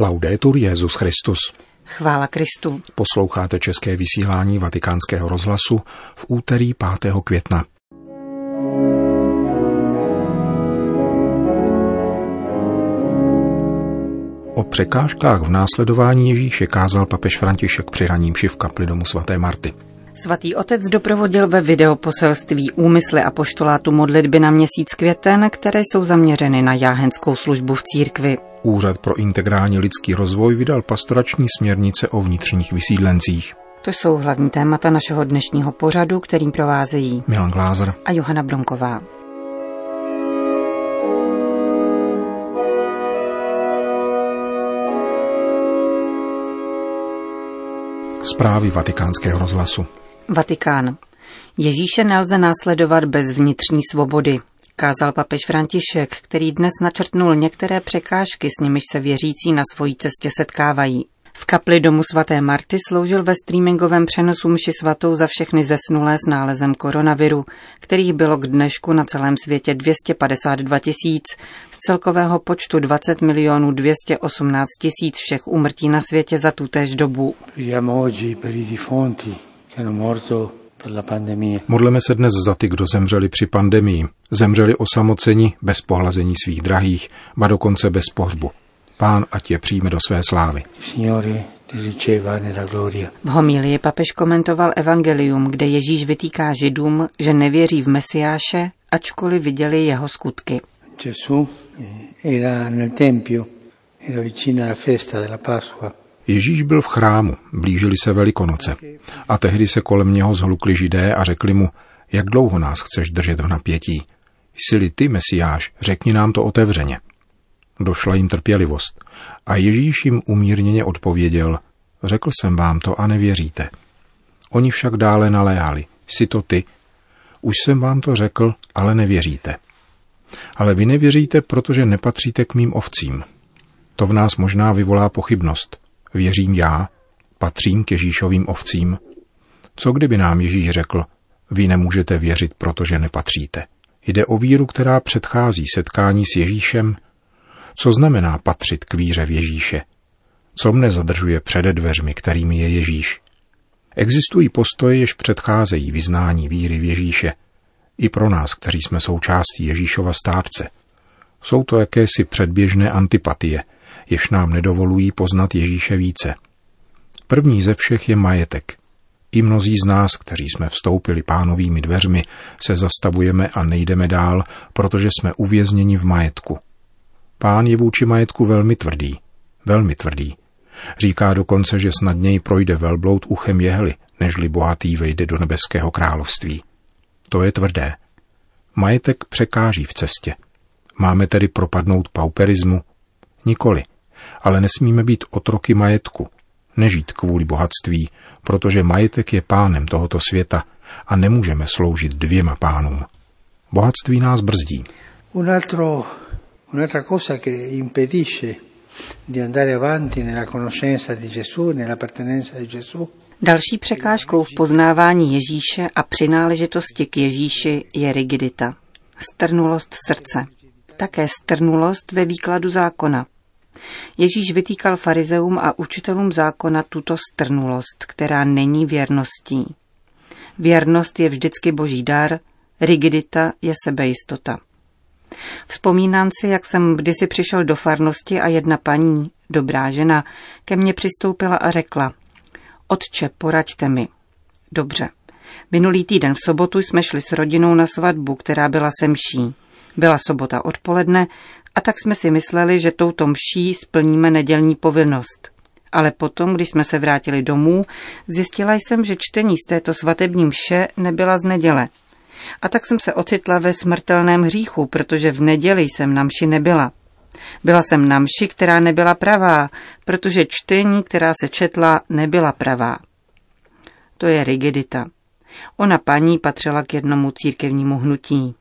Laudetur Jezus Christus. Chvála Kristu. Posloucháte české vysílání Vatikánského rozhlasu v úterý 5. května. O překážkách v následování Ježíše kázal papež František při raním v kapli domu svaté Marty. Svatý otec doprovodil ve videoposelství úmysly a poštolátu modlitby na měsíc květen, které jsou zaměřeny na jáhenskou službu v církvi. Úřad pro integrální lidský rozvoj vydal pastorační směrnice o vnitřních vysídlencích. To jsou hlavní témata našeho dnešního pořadu, kterým provázejí Milan Glázer a Johana Bronková. Zprávy vatikánského rozhlasu. Vatikán. Ježíše nelze následovat bez vnitřní svobody, kázal papež František, který dnes načrtnul některé překážky, s nimiž se věřící na svojí cestě setkávají. V kapli domu svaté Marty sloužil ve streamingovém přenosu mši svatou za všechny zesnulé s nálezem koronaviru, kterých bylo k dnešku na celém světě 252 tisíc, z celkového počtu 20 milionů 218 tisíc všech umrtí na světě za tutéž dobu. Modleme se dnes za ty, kdo zemřeli při pandemii. Zemřeli osamoceni, bez pohlazení svých drahých, ba dokonce bez pohřbu. Pán ať je přijme do své slávy. V homílii papež komentoval evangelium, kde Ježíš vytýká židům, že nevěří v Mesiáše, ačkoliv viděli jeho skutky. Ježíš byl v chrámu, blížili se Velikonoce. A tehdy se kolem něho zhlukli židé a řekli mu, jak dlouho nás chceš držet v napětí. Jsi-li ty, Mesiáš, řekni nám to otevřeně. Došla jim trpělivost. A Ježíš jim umírněně odpověděl, řekl jsem vám to a nevěříte. Oni však dále naléhali, jsi to ty. Už jsem vám to řekl, ale nevěříte. Ale vy nevěříte, protože nepatříte k mým ovcím. To v nás možná vyvolá pochybnost. Věřím já, patřím k Ježíšovým ovcím. Co kdyby nám Ježíš řekl, vy nemůžete věřit, protože nepatříte. Jde o víru, která předchází setkání s Ježíšem co znamená patřit k víře v Ježíše? Co mne zadržuje před dveřmi, kterými je Ježíš? Existují postoje, jež předcházejí vyznání víry v Ježíše. I pro nás, kteří jsme součástí Ježíšova státce. Jsou to jakési předběžné antipatie, jež nám nedovolují poznat Ježíše více. První ze všech je majetek. I mnozí z nás, kteří jsme vstoupili pánovými dveřmi, se zastavujeme a nejdeme dál, protože jsme uvězněni v majetku – Pán je vůči majetku velmi tvrdý, velmi tvrdý. Říká dokonce, že snadněji projde velbloud uchem jehly, nežli bohatý vejde do nebeského království. To je tvrdé. Majetek překáží v cestě. Máme tedy propadnout pauperismu? Nikoli. Ale nesmíme být otroky majetku, nežít kvůli bohatství, protože majetek je pánem tohoto světa a nemůžeme sloužit dvěma pánům. Bohatství nás brzdí. Un altro Un'altra cosa che impedisce di andare avanti nella conoscenza di Gesù, nell'appartenenza di Gesù, Další překážkou v poznávání Ježíše a přináležitosti k Ježíši je rigidita, strnulost srdce, také strnulost ve výkladu zákona. Ježíš vytýkal farizeům a učitelům zákona tuto strnulost, která není věrností. Věrnost je vždycky boží dar, rigidita je sebejistota. Vzpomínám si, jak jsem kdysi přišel do farnosti a jedna paní, dobrá žena, ke mně přistoupila a řekla, Otče, poraďte mi. Dobře. Minulý týden v sobotu jsme šli s rodinou na svatbu, která byla semší. Byla sobota odpoledne a tak jsme si mysleli, že touto mší splníme nedělní povinnost. Ale potom, když jsme se vrátili domů, zjistila jsem, že čtení z této svatební mše nebyla z neděle, a tak jsem se ocitla ve smrtelném hříchu, protože v neděli jsem na mši nebyla. Byla jsem na mši, která nebyla pravá, protože čtení, která se četla, nebyla pravá. To je rigidita. Ona paní patřila k jednomu církevnímu hnutí.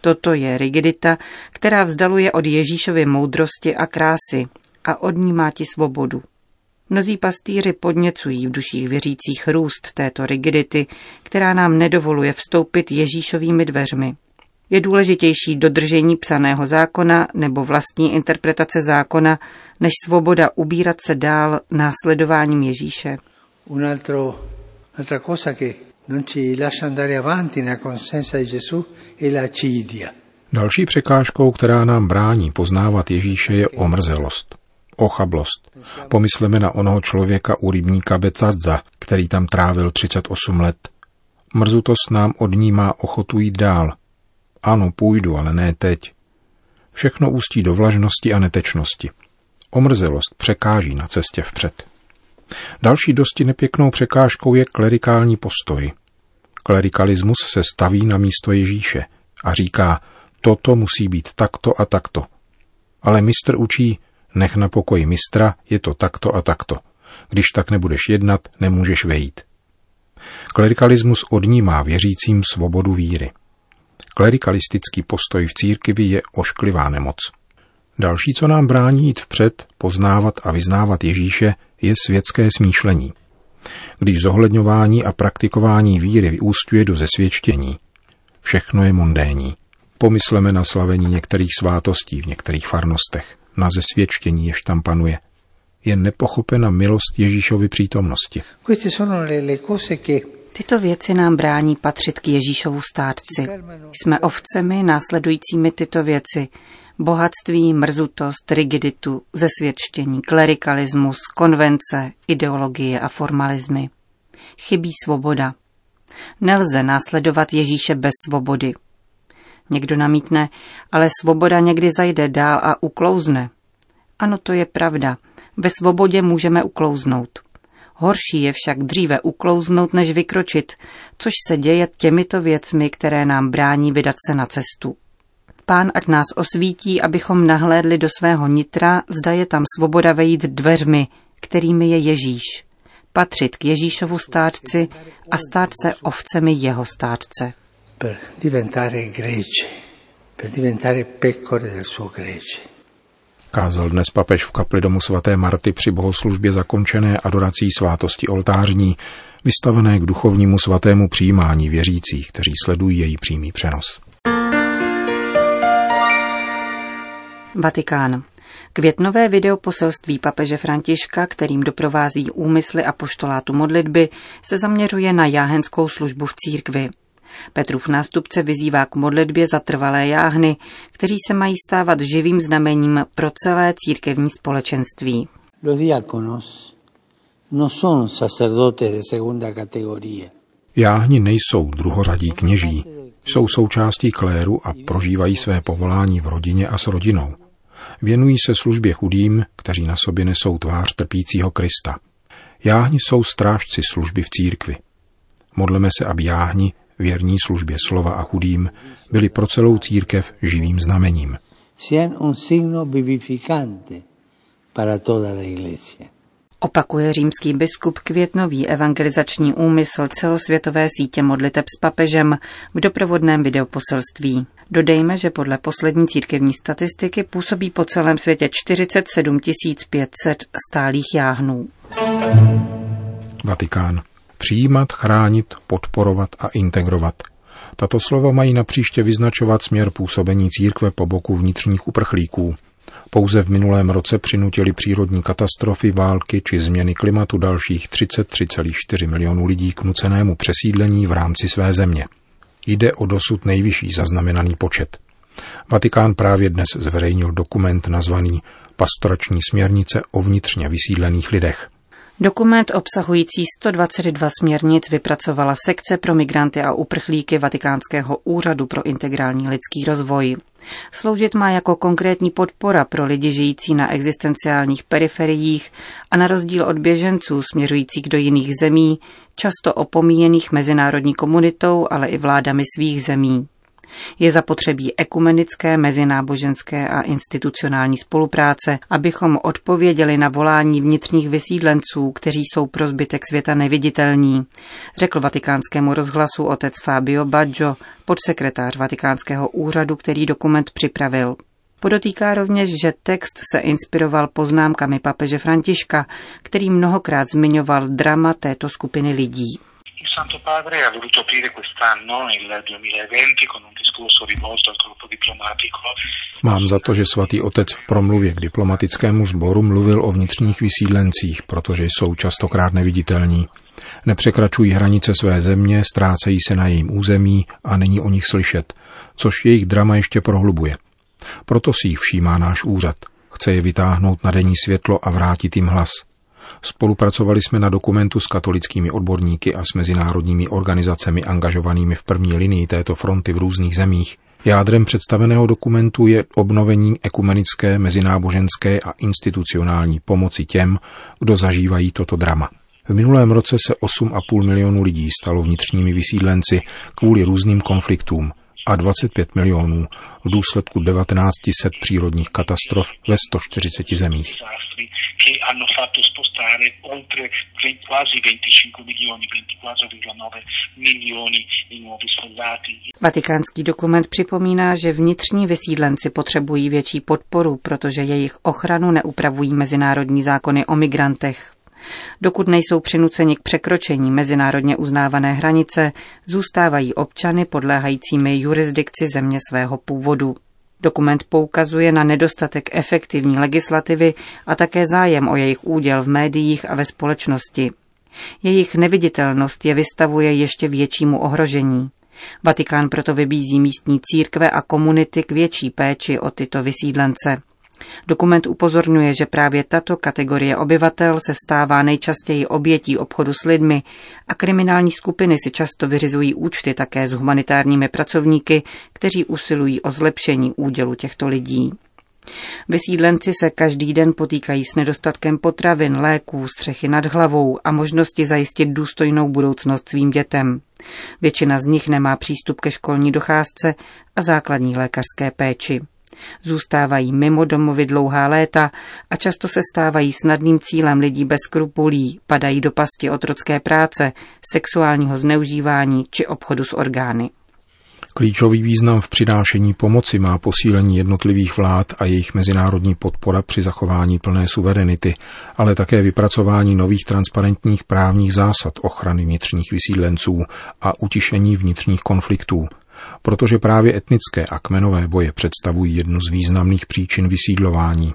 Toto je rigidita, která vzdaluje od Ježíšovy moudrosti a krásy a odnímá ti svobodu. Mnozí pastýři podněcují v duších věřících růst této rigidity, která nám nedovoluje vstoupit Ježíšovými dveřmi. Je důležitější dodržení psaného zákona nebo vlastní interpretace zákona, než svoboda ubírat se dál následováním Ježíše. Un altro, un'altra cosa che non ci lascia andare avanti nella di Gesù è l'acidia. Další překážkou, která nám brání poznávat Ježíše, je omrzelost, ochablost. Pomysleme na onoho člověka u rybníka Becadza, který tam trávil 38 let. Mrzutost nám odnímá ochotu jít dál. Ano, půjdu, ale ne teď. Všechno ústí do vlažnosti a netečnosti. Omrzelost překáží na cestě vpřed. Další dosti nepěknou překážkou je klerikální postoj. Klerikalismus se staví na místo Ježíše a říká, toto musí být takto a takto. Ale mistr učí, nech na pokoji mistra, je to takto a takto. Když tak nebudeš jednat, nemůžeš vejít. Klerikalismus odnímá věřícím svobodu víry. Klerikalistický postoj v církvi je ošklivá nemoc. Další, co nám brání jít vpřed, poznávat a vyznávat Ježíše, je světské smýšlení. Když zohledňování a praktikování víry vyústuje do zesvědčení, všechno je mondénní. Pomysleme na slavení některých svátostí v některých farnostech, na zesvědčení, jež tam panuje. Je nepochopena milost Ježíšovy přítomnosti. Tyto věci nám brání patřit k Ježíšovu státci. Jsme ovcemi následujícími tyto věci. Bohatství, mrzutost, rigiditu, zesvědčení, klerikalismus, konvence, ideologie a formalismy. Chybí svoboda. Nelze následovat Ježíše bez svobody. Někdo namítne, ale svoboda někdy zajde dál a uklouzne. Ano, to je pravda. Ve svobodě můžeme uklouznout. Horší je však dříve uklouznout, než vykročit, což se děje těmito věcmi, které nám brání vydat se na cestu. Pán ať nás osvítí, abychom nahlédli do svého nitra, zda je tam svoboda vejít dveřmi, kterými je Ježíš. Patřit k Ježíšovu státci a stát se ovcemi jeho státce. Per diventare grece, per diventare pecore del suo grece. Kázal dnes papež v kapli domu svaté Marty při bohoslužbě zakončené adorací svátosti oltářní, vystavené k duchovnímu svatému přijímání věřících, kteří sledují její přímý přenos. Vatikán. Květnové video poselství papeže Františka, kterým doprovází úmysly a poštolátu modlitby, se zaměřuje na jáhenskou službu v církvi. Petrův nástupce vyzývá k modlitbě za trvalé jáhny, kteří se mají stávat živým znamením pro celé církevní společenství. Los no son sacerdotes de segunda categoría. Jáhni nejsou druhořadí kněží, jsou součástí kléru a prožívají své povolání v rodině a s rodinou. Věnují se službě chudým, kteří na sobě nesou tvář trpícího Krista. Jáhni jsou strážci služby v církvi. Modleme se, aby jáhni, věrní službě slova a chudým, byli pro celou církev živým znamením. Sean un signo vivificante para toda la iglesia. Opakuje římský biskup květnový evangelizační úmysl celosvětové sítě modliteb s papežem v doprovodném videoposelství. Dodejme, že podle poslední církevní statistiky působí po celém světě 47 500 stálých jáhnů. Vatikán. Přijímat, chránit, podporovat a integrovat. Tato slova mají napříště vyznačovat směr působení církve po boku vnitřních uprchlíků. Pouze v minulém roce přinutili přírodní katastrofy, války či změny klimatu dalších 33,4 milionů lidí k nucenému přesídlení v rámci své země. Jde o dosud nejvyšší zaznamenaný počet. Vatikán právě dnes zveřejnil dokument nazvaný Pastorační směrnice o vnitřně vysídlených lidech. Dokument obsahující 122 směrnic vypracovala sekce pro migranty a uprchlíky Vatikánského úřadu pro integrální lidský rozvoj. Sloužit má jako konkrétní podpora pro lidi žijící na existenciálních periferiích a na rozdíl od běženců směřujících do jiných zemí, často opomíjených mezinárodní komunitou, ale i vládami svých zemí. Je zapotřebí ekumenické, mezináboženské a institucionální spolupráce, abychom odpověděli na volání vnitřních vysídlenců, kteří jsou pro zbytek světa neviditelní, řekl vatikánskému rozhlasu otec Fabio Baggio, podsekretář vatikánského úřadu, který dokument připravil. Podotýká rovněž, že text se inspiroval poznámkami papeže Františka, který mnohokrát zmiňoval drama této skupiny lidí. Il Santo Padre ha voluto aprire quest'anno, nel 2020, con un discorso rivolto al corpo diplomatico. Mám za to, že svatý otec v promluvě k diplomatickému sboru mluvil o vnitřních vysídlencích, protože jsou častokrát neviditelní. Nepřekračují hranice své země, ztrácejí se na jejím území a není o nich slyšet, což jejich drama ještě prohlubuje. Proto si jich všímá náš úřad. Chce je vytáhnout na denní světlo a vrátit jim hlas – Spolupracovali jsme na dokumentu s katolickými odborníky a s mezinárodními organizacemi angažovanými v první linii této fronty v různých zemích. Jádrem představeného dokumentu je obnovení ekumenické, mezináboženské a institucionální pomoci těm, kdo zažívají toto drama. V minulém roce se 8,5 milionů lidí stalo vnitřními vysídlenci kvůli různým konfliktům a 25 milionů v důsledku 1900 přírodních katastrof ve 140 zemích spostare oltre quasi 25 milioni, 24,9 milioni di nuovi soldati. Vatikánský dokument připomíná, že vnitřní vysídlenci potřebují větší podporu, protože jejich ochranu neupravují mezinárodní zákony o migrantech. Dokud nejsou přinuceni k překročení mezinárodně uznávané hranice, zůstávají občany podléhajícími jurisdikci země svého původu. Dokument poukazuje na nedostatek efektivní legislativy a také zájem o jejich úděl v médiích a ve společnosti. Jejich neviditelnost je vystavuje ještě většímu ohrožení. Vatikán proto vybízí místní církve a komunity k větší péči o tyto vysídlence. Dokument upozorňuje, že právě tato kategorie obyvatel se stává nejčastěji obětí obchodu s lidmi a kriminální skupiny si často vyřizují účty také s humanitárními pracovníky, kteří usilují o zlepšení údělu těchto lidí. Vysídlenci se každý den potýkají s nedostatkem potravin, léků, střechy nad hlavou a možnosti zajistit důstojnou budoucnost svým dětem. Většina z nich nemá přístup ke školní docházce a základní lékařské péči. Zůstávají mimo domovy dlouhá léta a často se stávají snadným cílem lidí bez skrupulí, padají do pasti otrocké práce, sexuálního zneužívání či obchodu s orgány. Klíčový význam v přinášení pomoci má posílení jednotlivých vlád a jejich mezinárodní podpora při zachování plné suverenity, ale také vypracování nových transparentních právních zásad ochrany vnitřních vysídlenců a utišení vnitřních konfliktů, protože právě etnické a kmenové boje představují jednu z významných příčin vysídlování.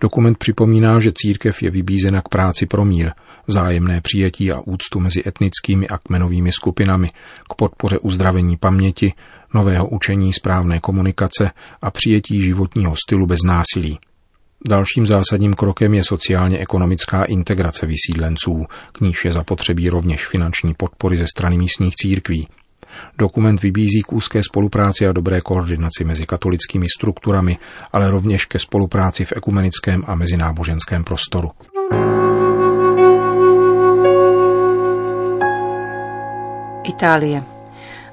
Dokument připomíná, že církev je vybízena k práci pro mír, vzájemné přijetí a úctu mezi etnickými a kmenovými skupinami, k podpoře uzdravení paměti, nového učení správné komunikace a přijetí životního stylu bez násilí. Dalším zásadním krokem je sociálně-ekonomická integrace vysídlenců, k níž je zapotřebí rovněž finanční podpory ze strany místních církví. Dokument vybízí k úzké spolupráci a dobré koordinaci mezi katolickými strukturami, ale rovněž ke spolupráci v ekumenickém a mezináboženském prostoru. Itálie.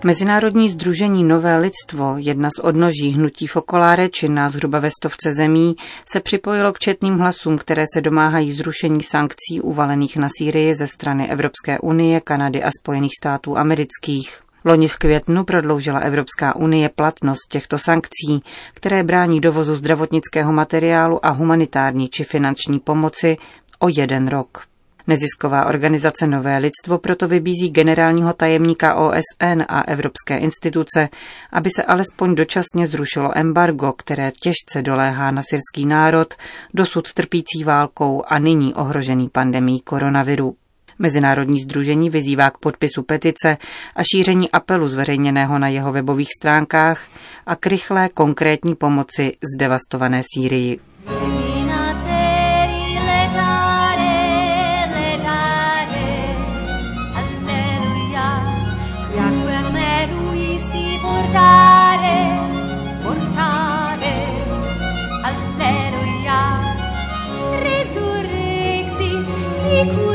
Mezinárodní združení Nové lidstvo, jedna z odnoží hnutí Focolare, činná zhruba ve stovce zemí, se připojilo k četným hlasům, které se domáhají zrušení sankcí uvalených na Sýrii ze strany Evropské unie, Kanady a Spojených států amerických. Loni v květnu prodloužila Evropská unie platnost těchto sankcí, které brání dovozu zdravotnického materiálu a humanitární či finanční pomoci o jeden rok. Nezisková organizace Nové lidstvo proto vybízí generálního tajemníka OSN a evropské instituce, aby se alespoň dočasně zrušilo embargo, které těžce doléhá na syrský národ, dosud trpící válkou a nyní ohrožený pandemí koronaviru. Mezinárodní združení vyzývá k podpisu petice a šíření apelu zveřejněného na jeho webových stránkách a k rychlé konkrétní pomoci zdevastované Sýrii. Končíme